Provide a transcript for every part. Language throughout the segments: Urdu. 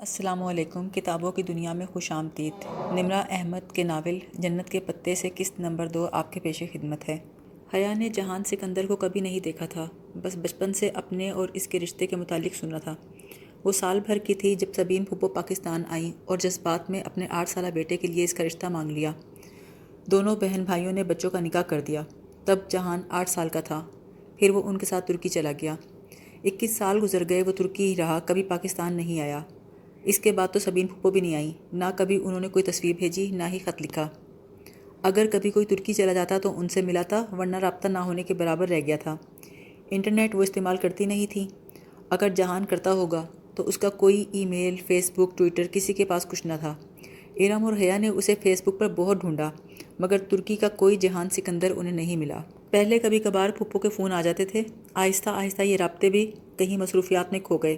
السلام علیکم، کتابوں کی دنیا میں خوش آمدید۔ نمرہ احمد کے ناول جنت کے پتے سے قسط نمبر دو آپ کے پیش خدمت ہے۔ حیا نے جہان سکندر کو کبھی نہیں دیکھا تھا، بس بچپن سے اپنے اور اس کے رشتے کے متعلق سنا تھا۔ وہ سال بھر کی تھی جب سبین پھپھو پاکستان آئیں اور جذبات میں اپنے آٹھ سالہ بیٹے کے لیے اس کا رشتہ مانگ لیا۔ دونوں بہن بھائیوں نے بچوں کا نکاح کر دیا۔ تب جہان آٹھ سال کا تھا، پھر وہ ان کے ساتھ ترکی چلا گیا۔ اکیس سال گزر گئے، وہ ترکی ہی رہا، کبھی پاکستان نہیں آیا۔ اس کے بعد تو سبین پھپھو بھی نہیں آئیں نہ کبھی انہوں نے کوئی تصویر بھیجی، نہ ہی خط لکھا۔ اگر کبھی کوئی ترکی چلا جاتا تو ان سے ملا تھا، ورنہ رابطہ نہ ہونے کے برابر رہ گیا تھا۔ انٹرنیٹ وہ استعمال کرتی نہیں تھی۔ اگر جہان کرتا ہوگا تو اس کا کوئی ای میل، فیس بک، ٹویٹر کسی کے پاس کچھ نہ تھا۔ ارم اور حیا نے اسے فیس بک پر بہت ڈھونڈا، مگر ترکی کا کوئی جہان سکندر انہیں نہیں ملا۔ پہلے کبھی کبھار پھپھو کے فون آ جاتے تھے۔ آہستہ آہستہ یہ رابطے بھی کہیں مصروفیات میں کھو گئے۔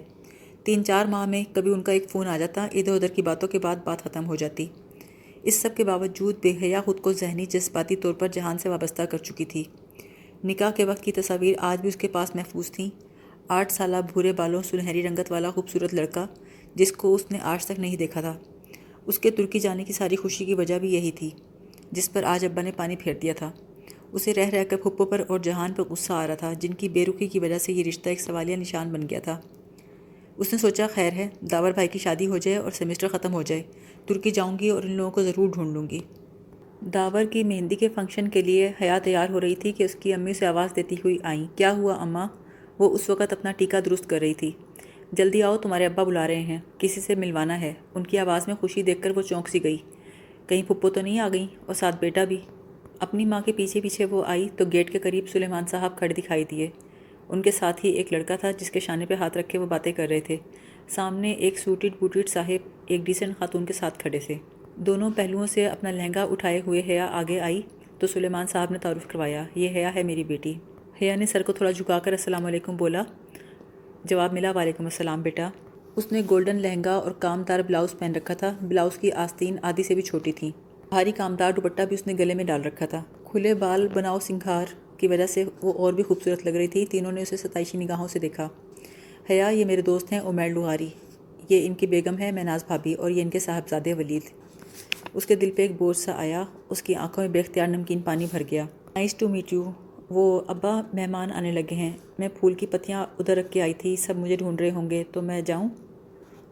تین چار ماہ میں کبھی ان کا ایک فون آ جاتا، ادھر ادھر کی باتوں کے بعد بات ختم ہو جاتی۔ اس سب کے باوجود بے حیا خود کو ذہنی جذباتی طور پر جہان سے وابستہ کر چکی تھی۔ نکاح کے وقت کی تصاویر آج بھی اس کے پاس محفوظ تھیں۔ آٹھ سالہ بھورے بالوں، سنہری رنگت والا خوبصورت لڑکا، جس کو اس نے آج تک نہیں دیکھا تھا۔ اس کے ترکی جانے کی ساری خوشی کی وجہ بھی یہی تھی، جس پر آج ابا نے پانی پھیر دیا تھا۔ اسے رہ رہ کر پھپھو پر اور جہان پر غصہ آ رہا تھا، جن کی بے رخی کی وجہ سے یہ رشتہ ایک سوالیہ نشان بن گیا تھا۔ اس نے سوچا خیر ہے، داور بھائی کی شادی ہو جائے اور سیمسٹر ختم ہو جائے، ترکی جاؤں گی اور ان لوگوں کو ضرور ڈھونڈ لوں گی۔ داور کی مہندی کے فنکشن کے لیے حیا تیار ہو رہی تھی کہ اس کی امی سے آواز دیتی ہوئی آئیں۔ کیا ہوا اماں؟ وہ اس وقت اپنا ٹیکہ درست کر رہی تھی۔ جلدی آؤ، تمہارے ابا بلا رہے ہیں، کسی سے ملوانا ہے۔ ان کی آواز میں خوشی دیکھ کر وہ چونک سی گئی۔ کہیں پھپھو تو نہیں آ گئیں؟ اور ساتھ بیٹا بھی۔ اپنی ماں کے پیچھے پیچھے وہ آئی تو گیٹ کے قریب سلیمان صاحب کھڑے دکھائی دیے۔ ان کے ساتھ ہی ایک لڑکا تھا جس کے شانے پہ ہاتھ رکھے وہ باتیں کر رہے تھے۔ سامنے ایک سوٹڈ بوٹڈ صاحب، ایک ڈیسنٹ خاتون کے ساتھ کھڑے تھے۔ دونوں پہلوؤں سے اپنا لہنگا اٹھائے ہوئے حیا آگے آئی تو سلیمان صاحب نے تعارف کروایا، یہ حیا ہے میری بیٹی حیا نے سر کو تھوڑا جھکا کر السلام علیکم بولا۔ جواب ملا، وعلیکم السلام بیٹا اس نے گولڈن لہنگا اور کامدار بلاؤز پہن رکھا تھا۔ بلاؤز کی آستین آدھی سے بھی چھوٹی تھیں بھاری کامدار دوپٹہ بھی اس نے گلے میں ڈال رکھا تھا۔ کھلے بال بناؤ سنگھار۔ کی وجہ سے وہ اور بھی خوبصورت لگ رہی تھی۔ تینوں نے اسے ستائشی نگاہوں سے دیکھا۔ حیا، یہ میرے دوست ہیں، عمیر لغاری یہ ان کی بیگم ہے میناز بھابھی اور یہ ان کے صاحبزادے ولید۔ اس کے دل پہ ایک بوجھ سا آیا، اس کی آنکھوں میں بے اختیار نمکین پانی بھر گیا۔ نائس ٹو میٹ یو وہ ابا مہمان آنے لگے ہیں۔ میں پھول کی پتیاں ادھر رکھ کے آئی تھی، سب مجھے ڈھونڈ رہے ہوں گے، تو میں جاؤں؟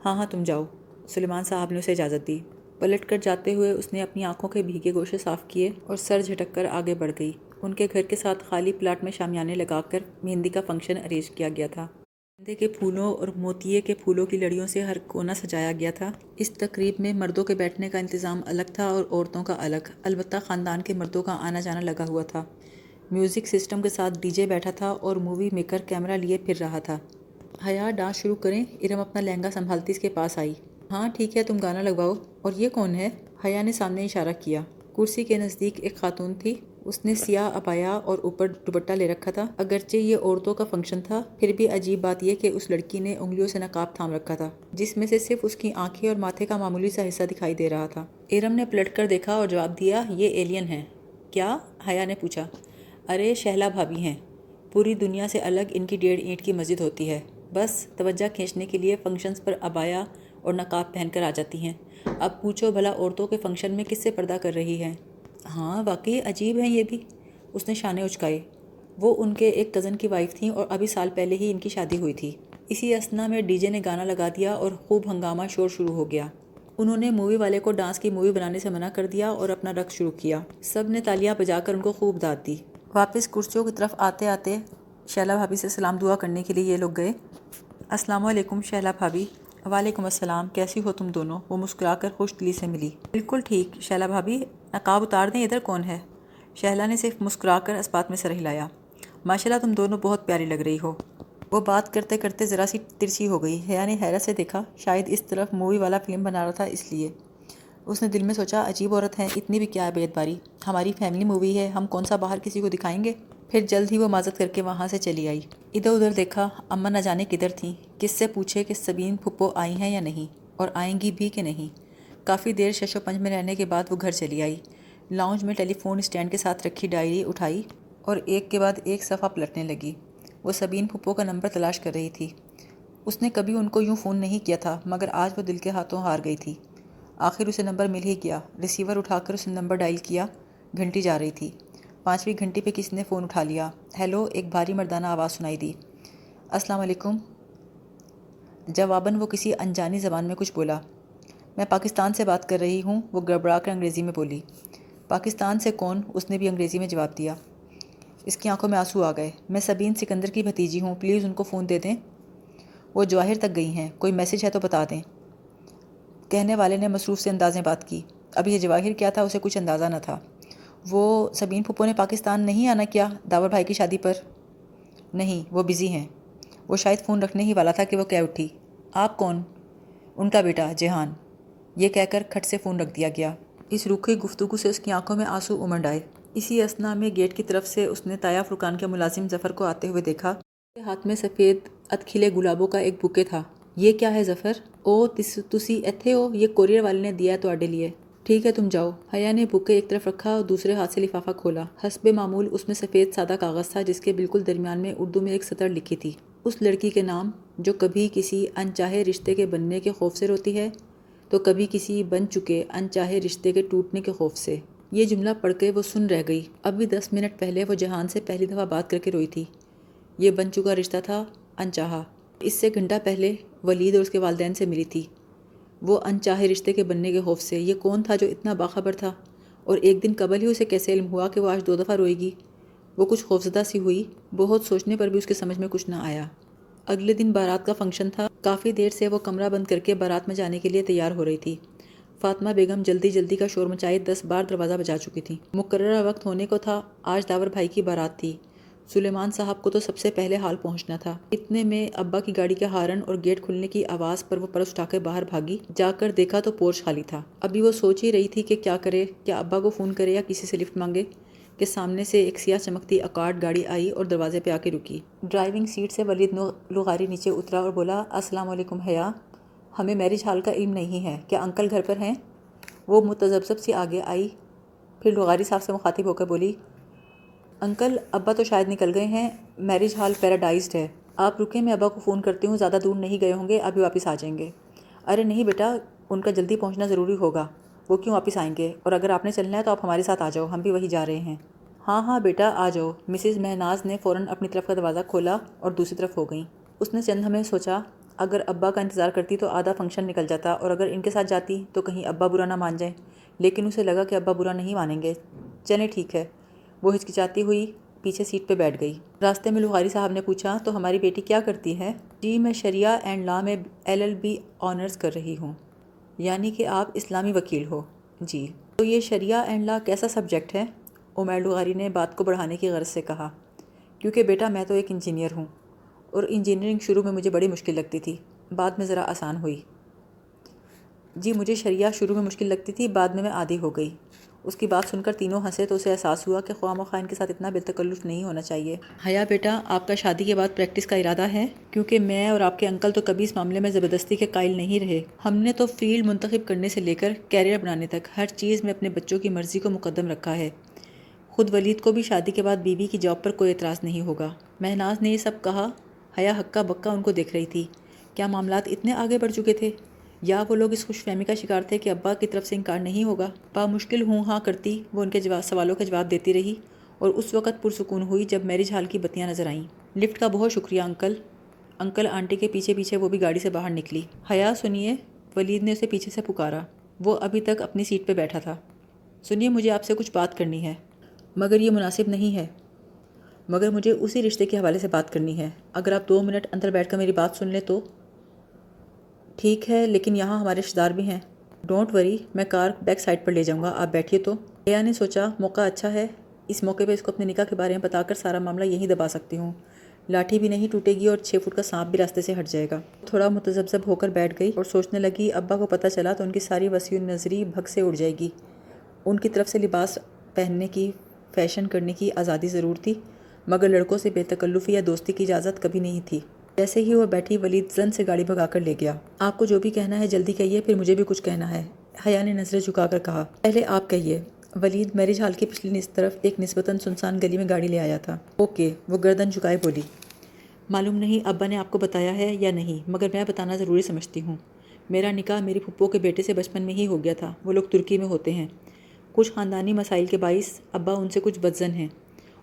ہاں ہاں تم جاؤ۔ سلیمان صاحب نے اسے اجازت دی۔ پلٹ کر جاتے ہوئے اس نے اپنی آنکھوں کے بھیگے گوشے صاف کیے اور سر جھٹک کر آگے بڑھ گئی۔ ان کے گھر کے ساتھ خالی پلاٹ میں شامیانے لگا کر مہندی کا فنکشن ارینج کیا گیا تھا۔ گندے کے پھولوں اور موتیے کے پھولوں کی لڑیوں سے ہر کونا سجایا گیا تھا۔ اس تقریب میں مردوں کے بیٹھنے کا انتظام الگ تھا اور عورتوں کا الگ۔ البتہ خاندان کے مردوں کا آنا جانا لگا ہوا تھا۔ میوزک سسٹم کے ساتھ ڈی جے بیٹھا تھا اور مووی میکر کیمرہ لیے پھر رہا تھا۔ حیا ڈانس شروع کریں، ارم اپنا لہنگا سنبھالتی اس کے پاس آئی۔ ہاں ٹھیک ہے، تم گانا لگواؤ۔ اور یہ کون ہے؟ حیا نے سامنے اشارہ کیا۔ کرسی کے نزدیک ایک خاتون تھی۔ اس نے سیاہ ابایا اور اوپر دوپٹہ لے رکھا تھا۔ اگرچہ یہ عورتوں کا فنکشن تھا، پھر بھی عجیب بات یہ کہ اس لڑکی نے انگلیوں سے نقاب تھام رکھا تھا، جس میں سے صرف اس کی آنکھیں اور ماتھے کا معمولی سا حصہ دکھائی دے رہا تھا۔ ارم نے پلٹ کر دیکھا اور جواب دیا، یہ ایلین ہے کیا؟ حیا نے پوچھا۔ ارے شہلا بھابھی ہیں۔ پوری دنیا سے الگ ان کی ڈیڑھ اینٹ کی مسجد ہوتی ہے۔ بس توجہ کھینچنے کے لیے فنکشنز پر ابایا اور نقاب پہن کر آ جاتی ہیں۔ اب پوچھو بھلا عورتوں کے فنکشن میں کس سے پردہ کر رہی ہے ہاں واقعی عجیب ہیں یہ بھی۔ اس نے شانے اچکائے۔ وہ ان کے ایک کزن کی وائف تھیں اور ابھی سال پہلے ہی ان کی شادی ہوئی تھی۔ اسی اسنا میں ڈی جے نے گانا لگا دیا اور خوب ہنگامہ شور شروع ہو گیا۔ انہوں نے مووی والے کو ڈانس کی مووی بنانے سے منع کر دیا اور اپنا رقص شروع کیا۔ سب نے تالیاں بجا کر ان کو خوب داد دی۔ واپس کرسیوں کی طرف آتے آتے شیلا بھابھی سے سلام دعا کرنے کے لیے یہ لوگ گئے۔ السلام علیکم شیلا بھابھی۔ وعلیکم السلام، کیسی ہو تم دونوں؟ وہ مسکرا کر خوش دلی سے ملی۔ بالکل ٹھیک، شیلا بھابھی۔ نقاب اتار دیں ادھر کون ہے؟ شہلا نے صرف مسکرا کر اس بات میں سر ہلایا۔ ماشاء اللہ تم دونوں بہت پیاری لگ رہی ہو۔ وہ بات کرتے کرتے ذرا سی ترسی ہو گئی۔ حیا نے حیرت سے دیکھا، شاید اس طرف مووی والا فلم بنا رہا تھا اس لیے۔ اس نے دل میں سوچا، عجیب عورت ہے اتنی بھی کیا ہے بیت باری ہماری فیملی مووی ہے، ہم کون سا باہر کسی کو دکھائیں گے؟ پھر جلد ہی وہ مازت کر کے وہاں سے چلی آئی۔ ادھر ادھر دیکھا اماں نہ جانے کدھر تھیں، کس سے پوچھے کہ سبین پھپھو آئی ہیں یا نہیں، اور آئیں گی بھی کہ نہیں۔ کافی دیر شش و پنج میں رہنے کے بعد وہ گھر چلی آئی۔ لاؤنج میں ٹیلی فون اسٹینڈ کے ساتھ رکھی ڈائری اٹھائی اور ایک کے بعد ایک صفحہ پلٹنے لگی۔ وہ سبین پھپھو کا نمبر تلاش کر رہی تھی۔ اس نے کبھی ان کو یوں فون نہیں کیا تھا، مگر آج وہ دل کے ہاتھوں ہار گئی تھی۔ آخر اسے نمبر مل ہی گیا۔ ریسیور اٹھا کر اسے نمبر ڈائل کیا۔ گھنٹی جا رہی تھی۔ پانچویں گھنٹی پہ کسی نے فون اٹھا لیا۔ ہیلو، ایک بھاری مردانہ آواز سنائی دی۔ السلام علیکم۔ جواباً وہ کسی انجانی زبان میں کچھ بولا۔ میں پاکستان سے بات کر رہی ہوں، وہ گڑبڑا کر انگریزی میں بولی۔ پاکستان سے کون؟ اس نے بھی انگریزی میں جواب دیا۔ اس کی آنکھوں میں آنسو آ گئے۔ میں سبین سکندر کی بھتیجی ہوں، پلیز ان کو فون دے دیں۔ وہ جواہر تک گئی ہیں، کوئی میسج ہے تو بتا دیں۔ کہنے والے نے مصروف سے اندازیں بات کی۔ اب یہ جواہر کیا تھا اسے کچھ اندازہ نہ تھا۔ وہ سبین پھپھو نے پاکستان نہیں آنا کیا داور بھائی کی شادی پر؟ نہیں، وہ بزی ہیں۔ وہ شاید فون رکھنے ہی والا تھا کہ وہ کہہ اٹھی۔ آپ کون؟ ان کا بیٹا، جہان۔ یہ کہہ کر کھٹ سے فون رکھ دیا گیا۔ اس روکھی گفتگو سے اس کی آنکھوں میں آنسو امنڈ آئے۔ اسی اسنا میں گیٹ کی طرف سے اس نے تایا فرقان کے ملازم ظفر کو آتے ہوئے دیکھا۔ ہاتھ میں سفید اتکھلے گلابوں کا ایک بکے تھا۔ یہ کیا ہے ظفر؟ او تسی ایتھے ہو، یہ کوریئر والے نے دیا ہے تو لیے۔ ٹھیک ہے، تم جاؤ۔ حیا نے بکے ایک طرف رکھا اور دوسرے ہاتھ سے لفافہ کھولا۔ حسب معمول اس میں سفید سادہ کاغذ تھا جس کے بالکل درمیان میں اردو میں ایک سطر لکھی تھی۔ اس لڑکی کے نام، جو کبھی کسی انچاہے رشتے کے بننے کے خوف سے روتی ہے تو کبھی کسی بن چکے انچاہے رشتے کے ٹوٹنے کے خوف سے۔ یہ جملہ پڑھ کے وہ سن رہ گئی۔ اب بھی دس منٹ پہلے وہ جہان سے پہلی دفعہ بات کر کے روئی تھی۔ یہ بن چکا رشتہ تھا انچاہا۔ اس سے گھنٹہ پہلے ولید اور اس کے والدین سے ملی تھی۔ وہ انچاہے رشتے کے بننے کے خوف سے۔ یہ کون تھا جو اتنا باخبر تھا؟ اور ایک دن قبل ہی اسے کیسے علم ہوا کہ وہ آج دو دفعہ روئے گی؟ وہ کچھ خوفزدہ سی ہوئی۔ بہت سوچنے پر بھی اس کے سمجھ میں کچھ نہ آیا۔ اگلے دن بارات کا فنکشن تھا۔ کافی دیر سے وہ کمرہ بند کر کے بارات میں جانے کے لیے تیار ہو رہی تھی۔ فاطمہ بیگم جلدی جلدی کا شور مچائے دس بار دروازہ بجا چکی تھی۔ مقررہ وقت ہونے کو تھا۔ آج داور بھائی کی بارات تھی۔ سلیمان صاحب کو تو سب سے پہلے حال پہنچنا تھا۔ اتنے میں ابا کی گاڑی کے ہارن اور گیٹ کھلنے کی آواز پر وہ پرس اٹھا کے باہر بھاگی۔ جا کر دیکھا تو پورچ خالی تھا۔ ابھی وہ سوچ ہی رہی تھی کہ کیا کرے، کیا ابا کو فون کرے یا کسی سے لفٹ مانگے۔ کہ سامنے سے ایک سیاہ چمکتی اکارڈ گاڑی آئی اور دروازے پہ آ کے رکی۔ ڈرائیونگ سیٹ سے ولید لغاری نیچے اترا اور بولا، السلام علیکم حیا، ہمیں میرج حال کا علم نہیں ہے، کیا انکل گھر پر ہیں؟ وہ متذبذب سی آگے آئی۔ پھر لغاری صاحب سے مخاطب ہو کر بولی، انکل، ابا تو شاید نکل گئے ہیں، میرج ہال پیراڈائزڈ ہے۔ آپ رکیں، میں ابا کو فون کرتی ہوں، زیادہ دور نہیں گئے ہوں گے، ابھی واپس آ جائیں گے۔ ارے نہیں بیٹا، ان کا جلدی پہنچنا ضروری ہوگا۔ وہ کیوں واپس آئیں گے؟ اور اگر آپ نے چلنا ہے تو آپ ہمارے ساتھ آ جاؤ، ہم بھی وہی جا رہے ہیں۔ ہاں ہاں بیٹا، آ جاؤ۔ مسز مہناز نے فوراً اپنی طرف کا دروازہ کھولا اور دوسری طرف ہو گئیں۔ اس نے چند ہمیں سوچا، اگر ابا کا انتظار کرتی تو آدھا فنکشن نکل جاتا اور اگر ان کے ساتھ جاتی تو کہیں ابا برا نہ مان جائیں۔ لیکن اسے لگا کہ ابا برا نہیں مانیں گے۔ چلیں ٹھیک ہے۔ وہ ہچکچاتی ہوئی پیچھے سیٹ پہ بیٹھ گئی۔ راستے میں لغاری صاحب نے پوچھا، تو ہماری بیٹی کیا کرتی ہے؟ جی میں شریعہ اینڈ لا میں ایل ایل بی آنرز کر رہی ہوں۔ یعنی کہ آپ اسلامی وکیل ہو۔ جی۔ تو یہ شریعہ اینڈ لا کیسا سبجیکٹ ہے؟ عمیر لغاری نے بات کو بڑھانے کی غرض سے کہا۔ کیونکہ بیٹا میں تو ایک انجینئر ہوں اور انجینئرنگ شروع میں مجھے بڑی مشکل لگتی تھی۔ بعد میں ذرا آسان ہوئی۔ جی مجھے شریعہ شروع میں مشکل لگتی تھی، بعد میں میں عادی ہو گئی۔ اس کی بات سن کر تینوں ہنسے تو اسے احساس ہوا کہ خواہ مخواہ ان کے ساتھ اتنا بے تکلف نہیں ہونا چاہیے۔ حیا بیٹا، آپ کا شادی کے بعد پریکٹس کا ارادہ ہے؟ کیونکہ میں اور آپ کے انکل تو کبھی اس معاملے میں زبردستی کے قائل نہیں رہے۔ ہم نے تو فیلڈ منتخب کرنے سے لے کر کیریئر بنانے تک ہر چیز میں اپنے بچوں کی مرضی کو مقدم رکھا ہے۔ خود ولید کو بھی شادی کے بعد بیوی کی جاب پر کوئی اعتراض نہیں ہوگا۔ مہناز نے یہ سب کہا۔ حیا حقہ بکا ان کو دیکھ رہی تھی۔ کیا معاملات اتنے آگے بڑھ چکے تھے؟ یا وہ لوگ اس خوش فہمی کا شکار تھے کہ ابا کی طرف سے انکار نہیں ہوگا؟ با مشکل ہوں ہاں کرتی، وہ ان کے جواب سوالوں کا جواب دیتی رہی اور اس وقت پرسکون ہوئی جب میرج ہال کی بتیاں نظر آئیں۔ لفٹ کا بہت شکریہ انکل۔ انکل آنٹی کے پیچھے پیچھے وہ بھی گاڑی سے باہر نکلی۔ حیا، سنیے، ولید نے اسے پیچھے سے پکارا۔ وہ ابھی تک اپنی سیٹ پہ بیٹھا تھا۔ سنیے، مجھے آپ سے کچھ بات کرنی ہے۔ مگر یہ مناسب نہیں ہے۔ مگر مجھے اسی رشتے کے حوالے سے بات کرنی ہے۔ اگر آپ دو منٹ اندر بیٹھ کر میری بات سن لیں تو؟ ٹھیک ہے، لیکن یہاں ہمارے رشتے دار بھی ہیں۔ ڈونٹ وری میں کار بیک سائڈ پر لے جاؤں گا۔ آپ بیٹھیے تو۔ لیا نے سوچا، موقع اچھا ہے۔ اس موقع پہ اس کو اپنے نکاح کے بارے میں بتا کر سارا معاملہ یہیں دبا سکتی ہوں۔ لاٹھی بھی نہیں ٹوٹے گی اور چھ فٹ کا سانپ بھی راستے سے ہٹ جائے گا۔ تھوڑا متذبذب ہو کر بیٹھ گئی اور سوچنے لگی، ابا کو پتہ چلا تو ان کی ساری وسیع نظری بھگ سے اڑ جائے گی۔ ان کی طرف سے لباس پہننے کی فیشن کرنے کی آزادی ضرور تھی، مگر لڑکوں سے بے تکلفی یا دوستی کی اجازت کبھی نہیں تھی۔ جیسے ہی وہ بیٹھی ولید زن سے گاڑی بھگا کر لے گیا۔ آپ کو جو بھی کہنا ہے جلدی کہیے، پھر مجھے بھی کچھ کہنا ہے۔ حیا نے نظریں جھکا کر کہا، پہلے آپ کہیے، ولید میرج ہال کی پچھلی طرف ایک نسبتاً سنسان گلی میں گاڑی لے آیا تھا۔ اوکے، وہ گردن جھکائے بولی، معلوم نہیں ابا نے آپ کو بتایا ہے یا نہیں، مگر میں بتانا ضروری سمجھتی ہوں۔ میرا نکاح میری پھپھو کے بیٹے سے بچپن میں ہی ہو گیا تھا۔ وہ لوگ ترکی میں ہوتے ہیں۔ کچھ خاندانی مسائل کے باعث ابا ان سے کچھ بدزن ہیں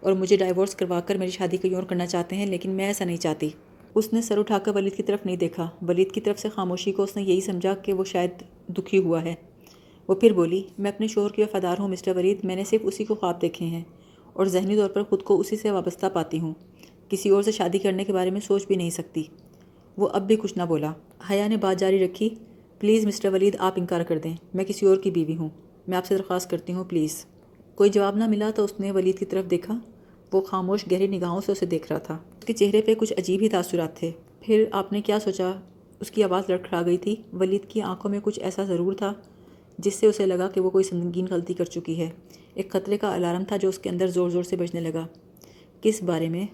اور مجھے ڈائیورس کروا کر میری شادی کہیں اور کرنا چاہتے ہیں، لیکن میں ایسا نہیں چاہتی۔ اس نے سر اٹھا کر ولید کی طرف نہیں دیکھا۔ ولید کی طرف سے خاموشی کو اس نے یہی سمجھا کہ وہ شاید دکھی ہوا ہے۔ وہ پھر بولی، میں اپنے شوہر کی وفادار ہوں، مسٹر ولید، میں نے صرف اسی کو خواب دیکھے ہیں اور ذہنی طور پر خود کو اسی سے وابستہ پاتی ہوں۔ کسی اور سے شادی کرنے کے بارے میں سوچ بھی نہیں سکتی۔ وہ اب بھی کچھ نہ بولا۔ حیا نے بات جاری رکھی، پلیز مسٹر ولید، آپ انکار کر دیں۔ میں کسی اور کی بیوی ہوں۔ میں آپ سے درخواست کرتی ہوں، پلیز۔ کوئی جواب نہ ملا تو اس نے ولید کی طرف دیکھا۔ وہ خاموش، گہری نگاہوں سے اسے دیکھ رہا تھا۔ کے چہرے پہ کچھ عجیب ہی تاثرات تھے۔ پھر آپ نے کیا سوچا؟ اس کی آواز لڑکھڑا گئی تھی۔ ولید کی آنکھوں میں کچھ ایسا ضرور تھا، جس سے اسے لگا کہ وہ کوئی سنگین غلطی کر چکی ہے۔ ایک خطرے کا الارم تھا جو اس کے اندر زور زور سے بجنے لگا۔ کس بارے میں؟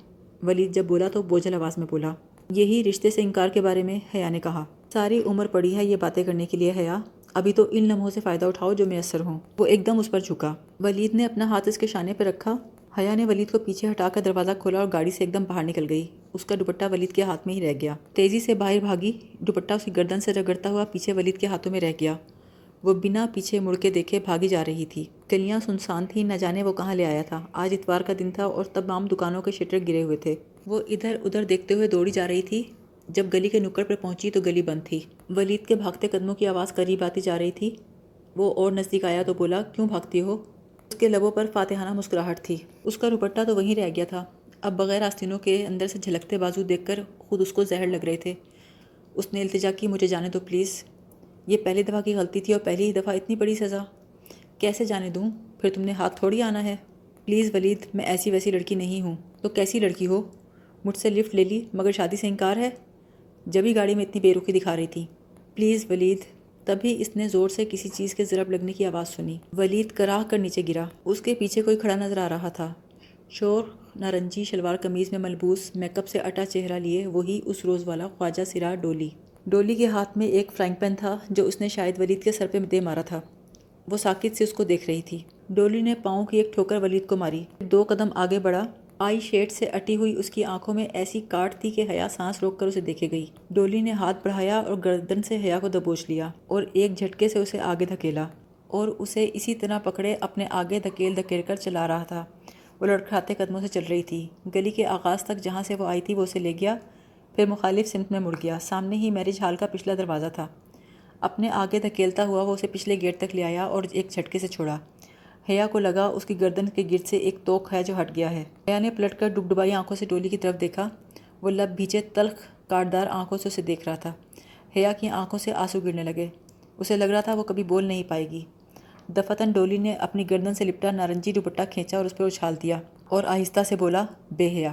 ولید جب بولا تو بوجھل آواز میں بولا، یہی رشتے سے انکار کے بارے میں حیا نے کہا۔ ساری عمر پڑی ہے یہ باتیں کرنے کے لیے حیا، ابھی تو ان لمحوں سے فائدہ اٹھاؤ جو میسر ہوں۔ وہ ایک دم اس پر جھکا۔ ولید نے اپنا ہاتھ اس کے شانے پہ رکھا۔ حیا نے ولید کو پیچھے ہٹا کر دروازہ کھولا اور گاڑی سے ایک دم باہر نکل گئی۔ اس کا دوپٹہ ولید کے ہاتھ میں ہی رہ گیا۔ تیزی سے باہر بھاگی، دوپٹہ اس کی گردن سے رگڑتا ہوا پیچھے ولید کے ہاتھوں میں رہ گیا۔ وہ بنا پیچھے مڑ کے دیکھے بھاگی جا رہی تھی۔ گلیاں سنسان تھیں، نہ جانے وہ کہاں لے آیا تھا۔ آج اتوار کا دن تھا اور تمام دکانوں کے شٹر گرے ہوئے تھے۔ وہ ادھر ادھر دیکھتے ہوئے دوڑی جا رہی تھی۔ جب گلی کے نکڑ پر پہنچی تو گلی بند تھی۔ ولید کے بھاگتے قدموں کی آواز قریب آتی جا رہی تھی۔ وہ اور نزدیک آیا تو بولا، کیوں بھاگتی ہو؟ کے لبوں پر فاتحانہ مسکراہٹ تھی۔ اس کا روپٹہ تو وہیں رہ گیا تھا۔ اب بغیر آستینوں کے اندر سے جھلکتے بازو دیکھ کر خود اس کو زہر لگ رہے تھے۔ اس نے التجا کی، مجھے جانے دو پلیز۔ یہ پہلی دفعہ کی غلطی تھی اور پہلی ہی دفعہ اتنی بڑی سزا۔ کیسے جانے دوں؟ پھر تم نے ہاتھ تھوڑی آنا ہے۔ پلیز ولید، میں ایسی ویسی لڑکی نہیں ہوں۔ تو کیسی لڑکی ہو؟ مجھ سے لفٹ لے لی، مگر شادی سے انکار ہے؟ جبھی گاڑی میں اتنی بے رخی دکھا رہی تھی۔ پلیز ولید تبھی اس نے زور سے کسی چیز کے ضرب لگنے کی آواز سنی۔ ولید کراہ کر نیچے گرا۔ اس کے پیچھے کوئی کھڑا نظر آ رہا تھا۔ شور، نارنجی، شلوار قمیض میں ملبوس، میک اپ سے اٹا چہرہ لیے، وہی اس روز والا خواجہ سرا ڈولی۔ ڈولی کے ہاتھ میں ایک فرائنگ پین تھا، جو اس نے شاید ولید کے سر پہ دے مارا تھا۔ وہ ساکت سے اس کو دیکھ رہی تھی۔ ڈولی نے پاؤں کی ایک ٹھوکر ولید کو ماری۔ دو قدم آگے بڑھا۔ آئی شیڈ سے اٹی ہوئی اس کی آنکھوں میں ایسی کاٹ تھی کہ حیا سانس روک کر اسے دیکھے گئی۔ ڈولی نے ہاتھ بڑھایا اور گردن سے حیا کو دبوچ لیا اور ایک جھٹکے سے اسے آگے دھکیلا اور اسے اسی طرح پکڑے اپنے آگے دھکیل دھکیل کر چلا رہا تھا۔ وہ لڑکھاتے قدموں سے چل رہی تھی۔ گلی کے آغاز تک جہاں سے وہ آئی تھی وہ اسے لے گیا، پھر مخالف سمت میں مڑ گیا۔ سامنے ہی میرج ہال کا پچھلا دروازہ تھا۔ اپنے آگے دھکیلتا ہوا وہ اسے پچھلے گیٹ تک لے آیا اور ایک جھٹکے سے چھوڑا۔ حیا کو لگا اس کی گردن کے گرد سے ایک توک ہے جو ہٹ گیا ہے۔ حیا نے پلٹ کر ڈب ڈبائی آنکھوں سے ڈولی کی طرف دیکھا۔ وہ لب بھیجے تلخ کاٹدار آنکھوں سے اسے دیکھ رہا تھا۔ حیا کی آنکھوں سے آنسو گرنے لگے۔ اسے لگ رہا تھا وہ کبھی بول نہیں پائے گی۔ دفتن ڈولی نے اپنی گردن سے لپٹا نارنجی دوپٹہ کھینچا اور اس پہ اچھال دیا اور آہستہ سے بولا، بے حیا،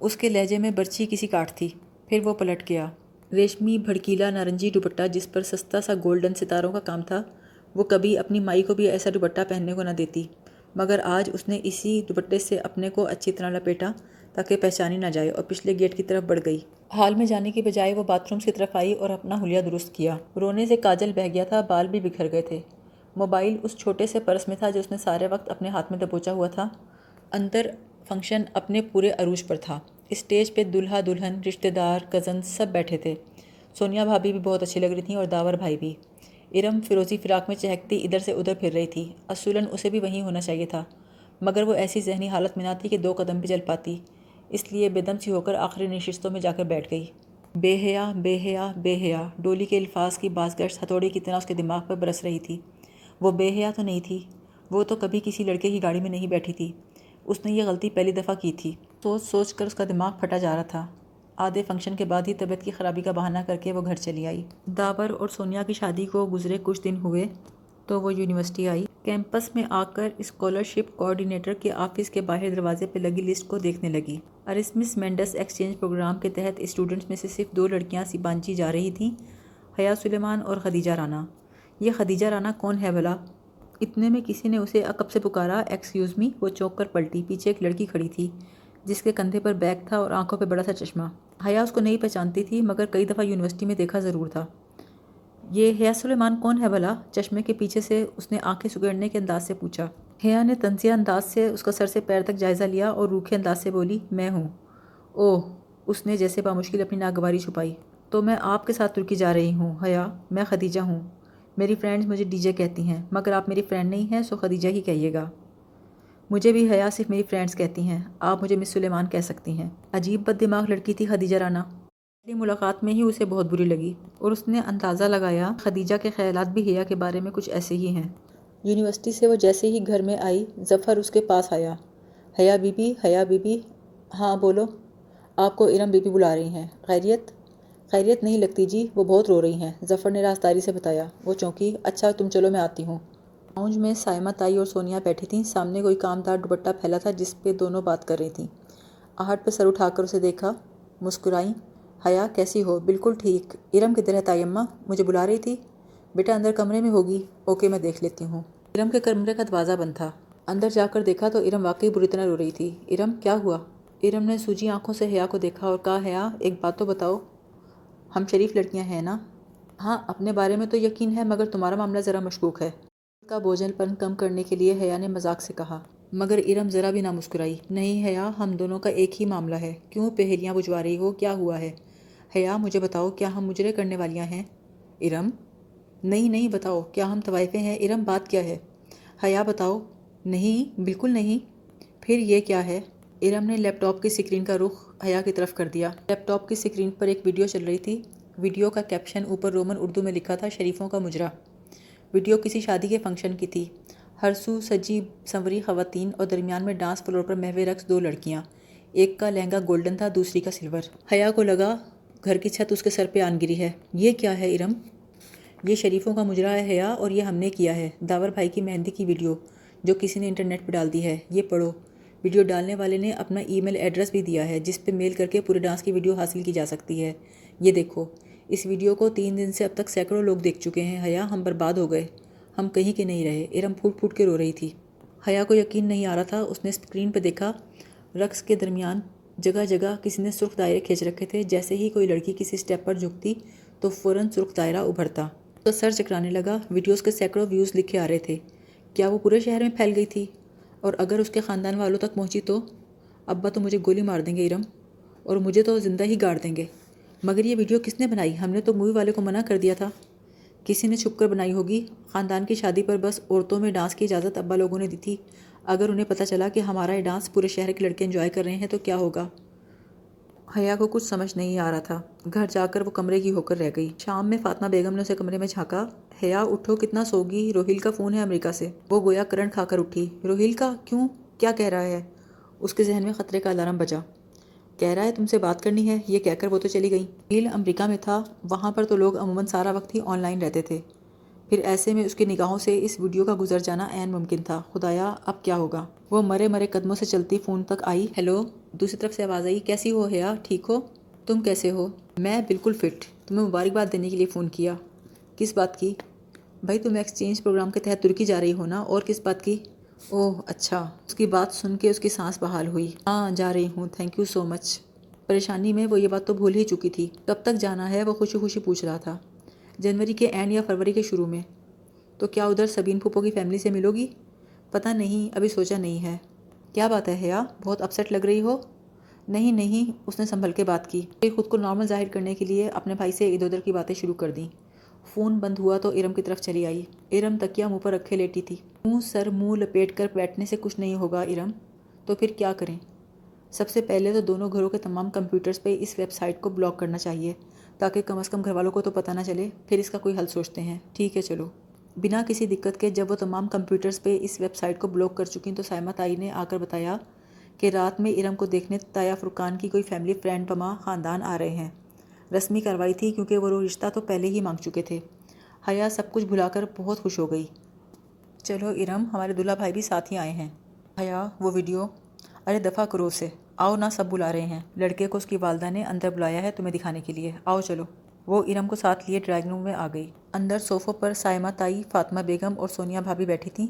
اس کے لہجے میں برچی کسی کاٹ تھی۔ پھر وہ پلٹ گیا۔ ریشمی بھڑکیلا نارنجی دوپٹہ جس پر سستا سا گولڈن ستاروں کا کام تھا وہ کبھی اپنی مائی کو بھی ایسا دوپٹہ پہننے کو نہ دیتی۔ مگر آج اس نے اسی دوپٹے سے اپنے کو اچھی طرح لپیٹا تاکہ پہچانی نہ جائے اور پچھلے گیٹ کی طرف بڑھ گئی۔ حال میں جانے کی بجائے وہ باتھ رومس کی طرف آئی اور اپنا حلیہ درست کیا۔ رونے سے کاجل بہہ گیا تھا، بال بھی بکھر گئے تھے۔ موبائل اس چھوٹے سے پرس میں تھا جو اس نے سارے وقت اپنے ہاتھ میں دبوچا ہوا تھا۔ اندر فنکشن اپنے پورے عروج پر تھا۔ اسٹیج پہ دلہا دلہن، رشتہ دار، کزن سب بیٹھے تھے۔ سونیا بھابھی بھی بہت اچھی لگ رہی تھیں اور داور بھائی بھی۔ ارم فیروزی فراق میں چہکتی ادھر سے ادھر پھر رہی تھی۔ اصولاً اسے بھی وہیں ہونا چاہیے تھا، مگر وہ ایسی ذہنی حالت میں نہ تھی کہ دو قدم بھی چل پاتی۔ اس لیے بے دم سی ہو کر آخری نشستوں میں جا کر بیٹھ گئی۔ بے حیا بے حیا بے حیا، ڈولی کے الفاظ کی بازگشت ہتھوڑی کی طرح اس کے دماغ پر برس رہی تھی۔ وہ بے حیا تو نہیں تھی، وہ تو کبھی کسی لڑکے کی گاڑی میں نہیں بیٹھی تھی۔ اس نے یہ غلطی پہلی دفعہ کی تھی۔ سوچ سوچ کر اس کا دماغ پھٹا جا رہا تھا۔ آدھے فنکشن کے بعد ہی طبیعت کی خرابی کا بہانہ کر کے وہ گھر چلی آئی۔ داور اور سونیا کی شادی کو گزرے کچھ دن ہوئے تو وہ یونیورسٹی آئی۔ کیمپس میں آ کر اسکالرشپ کوآرڈینیٹر کے آفس کے باہر دروازے پہ لگی لسٹ کو دیکھنے لگی۔ ارسمس مینڈس ایکسچینج پروگرام کے تحت اسٹوڈنٹس میں سے صرف دو لڑکیاں سیبانچی جا رہی تھیں، حیا سلیمان اور خدیجہ رانا۔ یہ خدیجہ رانا کون ہے بھلا؟ اتنے میں کسی نے اسے عقب سے پکارا؟ ایکسکیوز می، وہ چوک کر پلٹی پیچھے ایک لڑکی کھڑی تھی، جس کے کندھے پر بیگ تھا اور آنکھوں پہ بڑا سا چشمہ۔ حیا اس کو نہیں پہچانتی تھی، مگر کئی دفعہ یونیورسٹی میں دیکھا ضرور تھا۔ یہ حیا سلیمان کون ہے بھلا؟ چشمے کے پیچھے سے اس نے آنکھیں سگڑنے کے انداز سے پوچھا۔ حیا نے تنزیہ انداز سے اس کا سر سے پیر تک جائزہ لیا اور روکھے انداز سے بولی، میں ہوں۔ اوہ، اس نے جیسے بامشکل اپنی ناگواری چھپائی۔ تو میں آپ کے ساتھ ترکی جا رہی ہوں حیا میں خدیجہ ہوں۔ میری فرینڈز مجھے ڈی جے کہتی ہیں، مگر آپ میری فرینڈ نہیں ہیں، سو خدیجہ ہی کہیے گا۔ مجھے بھی حیا صرف میری فرینڈز کہتی ہیں۔ آپ مجھے مس سلیمان کہہ سکتی ہیں۔ عجیب بد دماغ لڑکی تھی خدیجہ رانا۔ پہلی ملاقات میں ہی اسے بہت بری لگی اور اس نے اندازہ لگایا خدیجہ کے خیالات بھی حیا کے بارے میں کچھ ایسے ہی ہیں۔ یونیورسٹی سے وہ جیسے ہی گھر میں آئی، ظفر اس کے پاس آیا۔ حیا بی بی حیا بی بی ہاں بولو۔ آپ کو ارم بی بی بلا رہی ہیں۔ خیریت؟ خیریت نہیں لگتی جی وہ بہت رو رہی ہیں۔ ظفر نے راستاری سے بتایا۔ وہ چونکی اچھا تم چلو میں آتی ہوں۔ لاؤنج میں سائمہ تائی اور سونیا بیٹھی تھیں۔ سامنے کوئی کامدار دوپٹہ پھیلا تھا جس پہ دونوں بات کر رہی تھیں۔ آہٹ پہ سر اٹھا کر اسے دیکھا۔ مسکرائیں۔ حیا، کیسی ہو؟ بالکل ٹھیک۔ ارم کدھر ہے تائی اماں؟ مجھے بلا رہی تھی۔ بیٹا اندر کمرے میں ہوگی۔ اوکے، میں دیکھ لیتی ہوں۔ ارم کے کمرے کا دروازہ بند تھا۔ اندر جا کر دیکھا تو ارم واقعی بری طرح رو رہی تھی۔ ارم، کیا ہوا؟ ارم نے سوجی آنکھوں سے حیا کو دیکھا اور کہا، حیا، ایک بات تو بتاؤ۔ ہم شریف لڑکیاں ہیں نا؟ ہاں اپنے بارے میں تو یقین ہے، مگر تمہارا معاملہ ذرا مشکوک ہے۔ کا بوجھل پن کم کرنے کے لیے حیا نے مذاق سے کہا، مگر ارم ذرا بھی نہ مسکرائی نہیں حیا، ہم دونوں کا ایک ہی معاملہ ہے۔ کیوں پہلیاں بجوا رہی ہو؟ کیا ہوا ہے؟ حیا، مجھے بتاؤ، کیا ہم مجرے کرنے والیاں ہیں؟ ارم؟ نہیں نہیں، بتاؤ، کیا ہم طوائفیں ہیں؟ ارم، بات کیا ہے؟ حیا، بتاؤ۔ نہیں، بالکل نہیں۔ پھر یہ کیا ہے؟ ارم نے لیپ ٹاپ کی سکرین کا رخ حیا کی طرف کر دیا۔ لیپ ٹاپ کی سکرین پر ایک ویڈیو چل رہی تھی۔ ویڈیو کا کیپشن اوپر رومن اردو میں لکھا تھا، شریفوں کا مجرا۔ ویڈیو کسی شادی کے فنکشن کی تھی۔ ہر سو سجی، سنوری، خواتین اور درمیان میں ڈانس فلور پر محو رقص دو لڑکیاں۔ ایک کا لہنگا گولڈن تھا، دوسری کا سلور۔ حیا کو لگا، گھر کی چھت اس کے سر پہ آن گری ہے۔ یہ کیا ہے ارم؟ یہ شریفوں کا مجرا ہے حیا اور یہ ہم نے کیا ہے۔ داور بھائی کی مہندی کی ویڈیو، جو کسی نے انٹرنیٹ پہ ڈال دی ہے۔ یہ پڑھو۔ ویڈیو ڈالنے والے نے اپنا ای میل ایڈریس بھی دیا ہے، جس پہ میل کر کے پورے ڈانس کی ویڈیو حاصل کی جا سکتی ہے۔ یہ دیکھو۔ اس ویڈیو کو تین دن سے اب تک سینکڑوں لوگ دیکھ چکے ہیں۔ حیا، ہم برباد ہو گئے۔ ہم کہیں کے نہیں رہے۔ ارم پھوٹ پھوٹ کے رو رہی تھی۔ حیا کو یقین نہیں آ رہا تھا۔ اس نے اسکرین پہ دیکھا۔ رقص کے درمیان جگہ جگہ کسی نے سرخ دائرے کھینچ رکھے تھے۔ جیسے ہی کوئی لڑکی کسی اسٹیپ پر جھکتی تو فوراً سرخ دائرہ ابھرتا۔ تو سر چکرانے لگا۔ ویڈیوز کے سینکڑوں ویوز لکھے آ رہے تھے۔ کیا وہ پورے شہر میں پھیل گئی تھی؟ اور اگر اس کے خاندان والوں تک پہنچی تو؟ ابا تو مجھے گولی مار دیں گے ارم اور مجھے تو زندہ ہی گاڑ دیں گے۔ مگر یہ ویڈیو کس نے بنائی؟ ہم نے تو مووی والے کو منع کر دیا تھا۔ کسی نے چھپ کر بنائی ہوگی۔ خاندان کی شادی پر بس عورتوں میں ڈانس کی اجازت ابا لوگوں نے دی تھی۔ اگر انہیں پتہ چلا کہ ہمارا یہ ڈانس پورے شہر کے لڑکے انجوائے کر رہے ہیں تو کیا ہوگا؟ حیا کو کچھ سمجھ نہیں آ رہا تھا۔ گھر جا کر وہ کمرے کی ہو کر رہ گئی۔ شام میں فاطمہ بیگم نے اسے کمرے میں جھانکا۔ حیا، اٹھو، کتنا سوگی۔ روہیل کا فون ہے امریکہ سے۔ وہ گویا کرنٹ کھا کر اٹھی۔ روہیل کا؟ کیوں؟ کیا کہہ رہا ہے؟ اس کے ذہن میں خطرے کا الارم بجا۔ کہہ رہا ہے، تم سے بات کرنی ہے۔ یہ کہہ کر وہ تو چلی گئی روہیل امریکہ میں تھا، وہاں پر تو لوگ عموماً سارا وقت ہی آن لائن رہتے تھے۔ پھر ایسے میں اس کی نگاہوں سے اس ویڈیو کا گزر جانا عین ممکن تھا۔ خدایا، اب کیا ہوگا؟ وہ مرے مرے قدموں سے چلتی فون تک آئی۔ ہیلو، دوسری طرف سے آواز آئی۔ کیسی ہو حیا؟ ٹھیک ہو؟ تم کیسے ہو؟ میں بالکل فٹ۔ تمہیں مبارکباد دینے کے لیے فون کیا۔ کس بات کی؟ بھائی، تم ایکسچینج پروگرام کے تحت ترکی جا رہی ہو نا؟ اور کس بات کی؟ اوہ اچھا۔ اس کی بات سن کے اس کی سانس بحال ہوئی۔ ہاں جا رہی ہوں۔ تھینک یو سو مچ پریشانی میں وہ یہ بات تو بھول ہی چکی تھی۔ کب تک جانا ہے؟ وہ خوشی خوشی پوچھ رہا تھا۔ جنوری کے اینڈ یا فروری کے شروع میں۔ تو کیا ادھر سبین پھوپھو کی فیملی سے ملو گی؟ پتہ نہیں، ابھی سوچا نہیں ہے۔ کیا بات ہے حیا؟ بہت اپسیٹ لگ رہی ہو؟ نہیں نہیں۔ اس نے سنبھل کے بات کی۔ خود کو نارمل ظاہر کرنے کے لیے اپنے بھائی سے ادھر ادھر کی باتیں شروع کر دیں۔ فون بند ہوا تو ارم کی طرف چلی آئی۔ ارم تکیا منہ پر رکھے لیٹی تھی۔ منہ سر منہ لپیٹ کر بیٹھنے سے کچھ نہیں ہوگا ارم۔ تو پھر کیا کریں؟ سب سے پہلے تو دونوں گھروں کے تمام کمپیوٹرز پہ اس ویب سائٹ کو بلاک کرنا چاہیے، تاکہ کم از کم گھر والوں کو تو پتہ نہ چلے۔ پھر اس کا کوئی حل سوچتے ہیں۔ ٹھیک ہے، چلو۔ بنا کسی دقت کے جب وہ تمام کمپیوٹرز پہ اس ویب سائٹ کو بلاک کر چکی تو سائمہ تائی نے آ کر بتایا کہ رات میں ارم کو دیکھنے تایا فرقان کی کوئی فیملی فرینڈ پما خاندان آ رہے ہیں۔ رسمی کاروائی تھی کیونکہ وہ رشتہ تو پہلے ہی مانگ چکے تھے۔ حیا سب کچھ بھلا کر بہت خوش ہو گئی۔ چلو ارم، ہمارے دلہا بھائی بھی ساتھ ہی آئے ہیں۔ حیا، وہ ویڈیو۔ ارے دفعہ کرو سے آؤ نہ سب بلا رہے ہیں۔ لڑکے کو اس کی والدہ نے اندر بلایا ہے تمہیں دکھانے کے لیے۔ آؤ چلو۔ وہ ارم کو ساتھ لیے ڈرائنگ روم میں آ گئی۔ اندر صوفوں پر سائمہ، تائی، فاطمہ بیگم اور سونیا بھابھی بیٹھی تھیں۔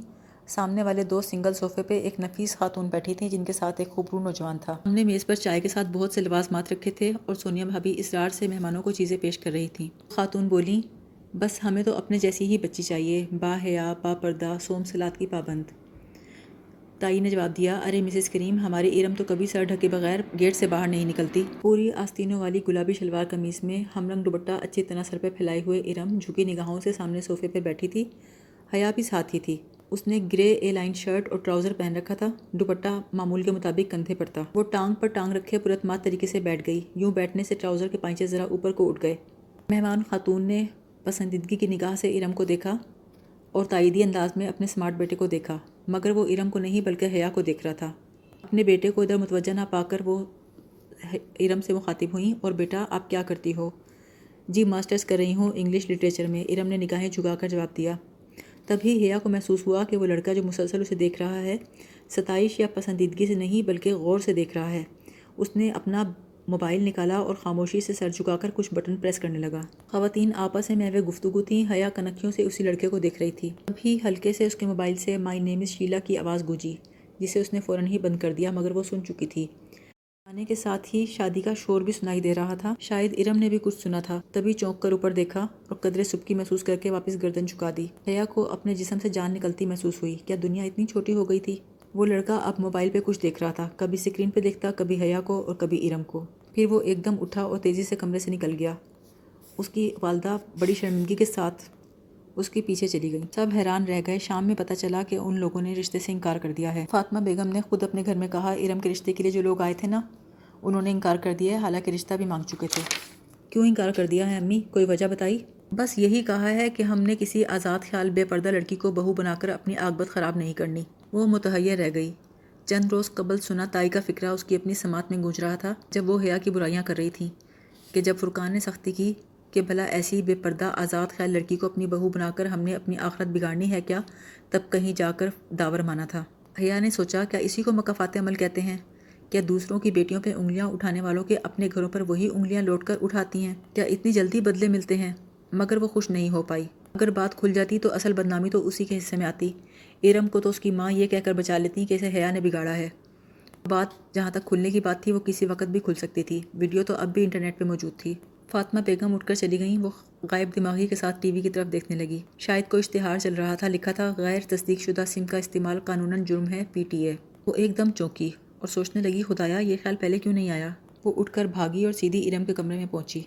سامنے والے دو سنگل صوفے پہ ایک نفیس خاتون بیٹھی تھیں، جن کے ساتھ ایک خوبرو نوجوان تھا۔ ہم نے میز پر چائے کے ساتھ بہت سے لباس رکھے تھے اور سونیا بھابھی اسرار سے مہمانوں کو چیزیں پیش کر رہی تھیں۔ خاتون بولیں بس ہمیں تو اپنے جیسی ہی بچی چاہیے، با حیا، با پردہ، سوم سلاد کی پابند۔ تائی نے جواب دیا، ارے مسز کریم ہماری ارم تو کبھی سر ڈھکے بغیر گیٹ سے باہر نہیں نکلتی۔ پوری آستینوں والی گلابی شلوار قمیص میں ہم رنگ دوپٹہ اچھی طرح سر پہ پھیلائے ہوئے ارم جھکی نگاہوں سے سامنے صوفے پہ بیٹھی تھی۔ حیا بھی ساتھ ہی تھی۔ اس نے گرے اے لائن شرٹ اور ٹراؤزر پہن رکھا تھا۔ دوپٹہ معمول کے مطابق کندھے پر تھا۔ وہ ٹانگ پر ٹانگ رکھے پرتمات طریقے سے بیٹھ گئی۔ یوں بیٹھنے سے ٹراؤزر کے پائچے ذرا اوپر کو اٹھ گئے۔ مہمان خاتون نے پسندیدگی کی نگاہ سے ارم کو دیکھا اور تائیدی انداز میں اپنے سمارٹ بیٹے کو دیکھا، مگر وہ ارم کو نہیں بلکہ حیا کو دیکھ رہا تھا۔ اپنے بیٹے کو ادھر متوجہ نہ پا کر وہ ارم سے مخاطب ہوئیں اور بیٹا، آپ کیا کرتی ہو؟ جی ماسٹرز کر رہی ہوں انگلش لٹریچر میں۔ ارم نے نگاہیں جھگا کر جواب دیا۔ تبھی حیا کو محسوس ہوا کہ وہ لڑکا جو مسلسل اسے دیکھ رہا ہے، ستائش یا پسندیدگی سے نہیں بلکہ غور سے دیکھ رہا ہے۔ اس نے اپنا موبائل نکالا اور خاموشی سے سر جھکا کر کچھ بٹن پریس کرنے لگا۔ خواتین آپس میں وہ گفتگو تھیں، حیا کنکھیوں سے اسی لڑکے کو دیکھ رہی تھی۔ ابھی ہلکے سے اس کے موبائل سے مائی نیم از شیلا کی آواز گوجی جسے اس نے فوراً ہی بند کر دیا، مگر وہ سن چکی تھی۔ آنے کے ساتھ ہی شادی کا شور بھی سنائی دے رہا تھا۔ شاید ارم نے بھی کچھ سنا تھا۔ تبھی چونک کر اوپر دیکھا اور قدرے سبکی محسوس کر کے واپس گردن چکا دی۔ حیا کو اپنے جسم سے جان نکلتی محسوس ہوئی۔ کیا دنیا اتنی چھوٹی ہو گئی تھی؟ وہ لڑکا اب موبائل پہ کچھ دیکھ رہا تھا۔ کبھی اسکرین پہ دیکھتا، کبھی حیا کو اور کبھی ارم کو۔ پھر وہ ایک دم اٹھا اور تیزی سے کمرے سے نکل گیا۔ اس کی والدہ بڑی شرمندگی کے ساتھ اس کے پیچھے چلی گئی۔ سب حیران رہ گئے۔ شام میں پتہ چلا کہ ان لوگوں نے رشتے سے انکار کر دیا ہے۔ فاطمہ بیگم نے خود اپنے گھر میں کہا، ارم کے رشتے کے لیے جو لوگ آئے تھے نا انہوں نے انکار کر دیا ہے، حالانکہ رشتہ بھی مانگ چکے تھے۔ کیوں انکار کر دیا ہے امی؟ کوئی وجہ بتائی؟ بس یہی کہا ہے کہ ہم نے کسی آزاد خیال بے پردہ لڑکی کو بہو بنا کر اپنی آگ خراب نہیں کرنی۔ وہ متحیر رہ گئی۔ چند روز قبل سنا تائی کا فکرہ اس کی اپنی سماعت میں گونج رہا تھا، جب وہ حیا کی برائیاں کر رہی تھیں کہ جب فرقان نے سختی کی کہ بھلا ایسی بے پردہ آزاد خیال لڑکی کو اپنی بہو بنا کر ہم نے اپنی آخرت بگاڑنی ہے کیا؟ تب کہیں جا کر داور مانا تھا۔ حیا نے سوچا، کیا اسی کو مقافات عمل کہتے ہیں؟ کیا دوسروں کی بیٹیوں پہ انگلیاں اٹھانے والوں کے اپنے گھروں پر وہی انگلیاں لوٹ کر اٹھاتی ہیں کیا اتنی جلدی بدلے ملتے ہیں۔ مگر وہ خوش نہیں ہو پائی۔ اگر بات کھل جاتی تو اصل بدنامی تو اسی کے حصے میں آتی۔ ارم کو تو اس کی ماں یہ کہہ کر بچا لیتی کہ اسے حیا نے بگاڑا ہے۔ بات جہاں تک کھلنے کی بات تھی وہ کسی وقت بھی کھل سکتی تھی۔ ویڈیو تو اب بھی انٹرنیٹ پہ موجود تھی۔ فاطمہ بیگم اٹھ کر چلی گئیں، وہ غائب دماغی کے ساتھ ٹی وی کی طرف دیکھنے لگی۔ شاید کوئی اشتہار چل رہا تھا، لکھا تھا، غیر تصدیق شدہ سم کا استعمال قانوناً جرم ہے، پی ٹی اے۔ وہ ایک دم چونکی۔ اور سوچنے لگی، خدایا، یہ خیال پہلے کیوں نہیں آیا؟ وہ اٹھ کر بھاگی اور سیدھی ارم کے کمرے میں پہنچی۔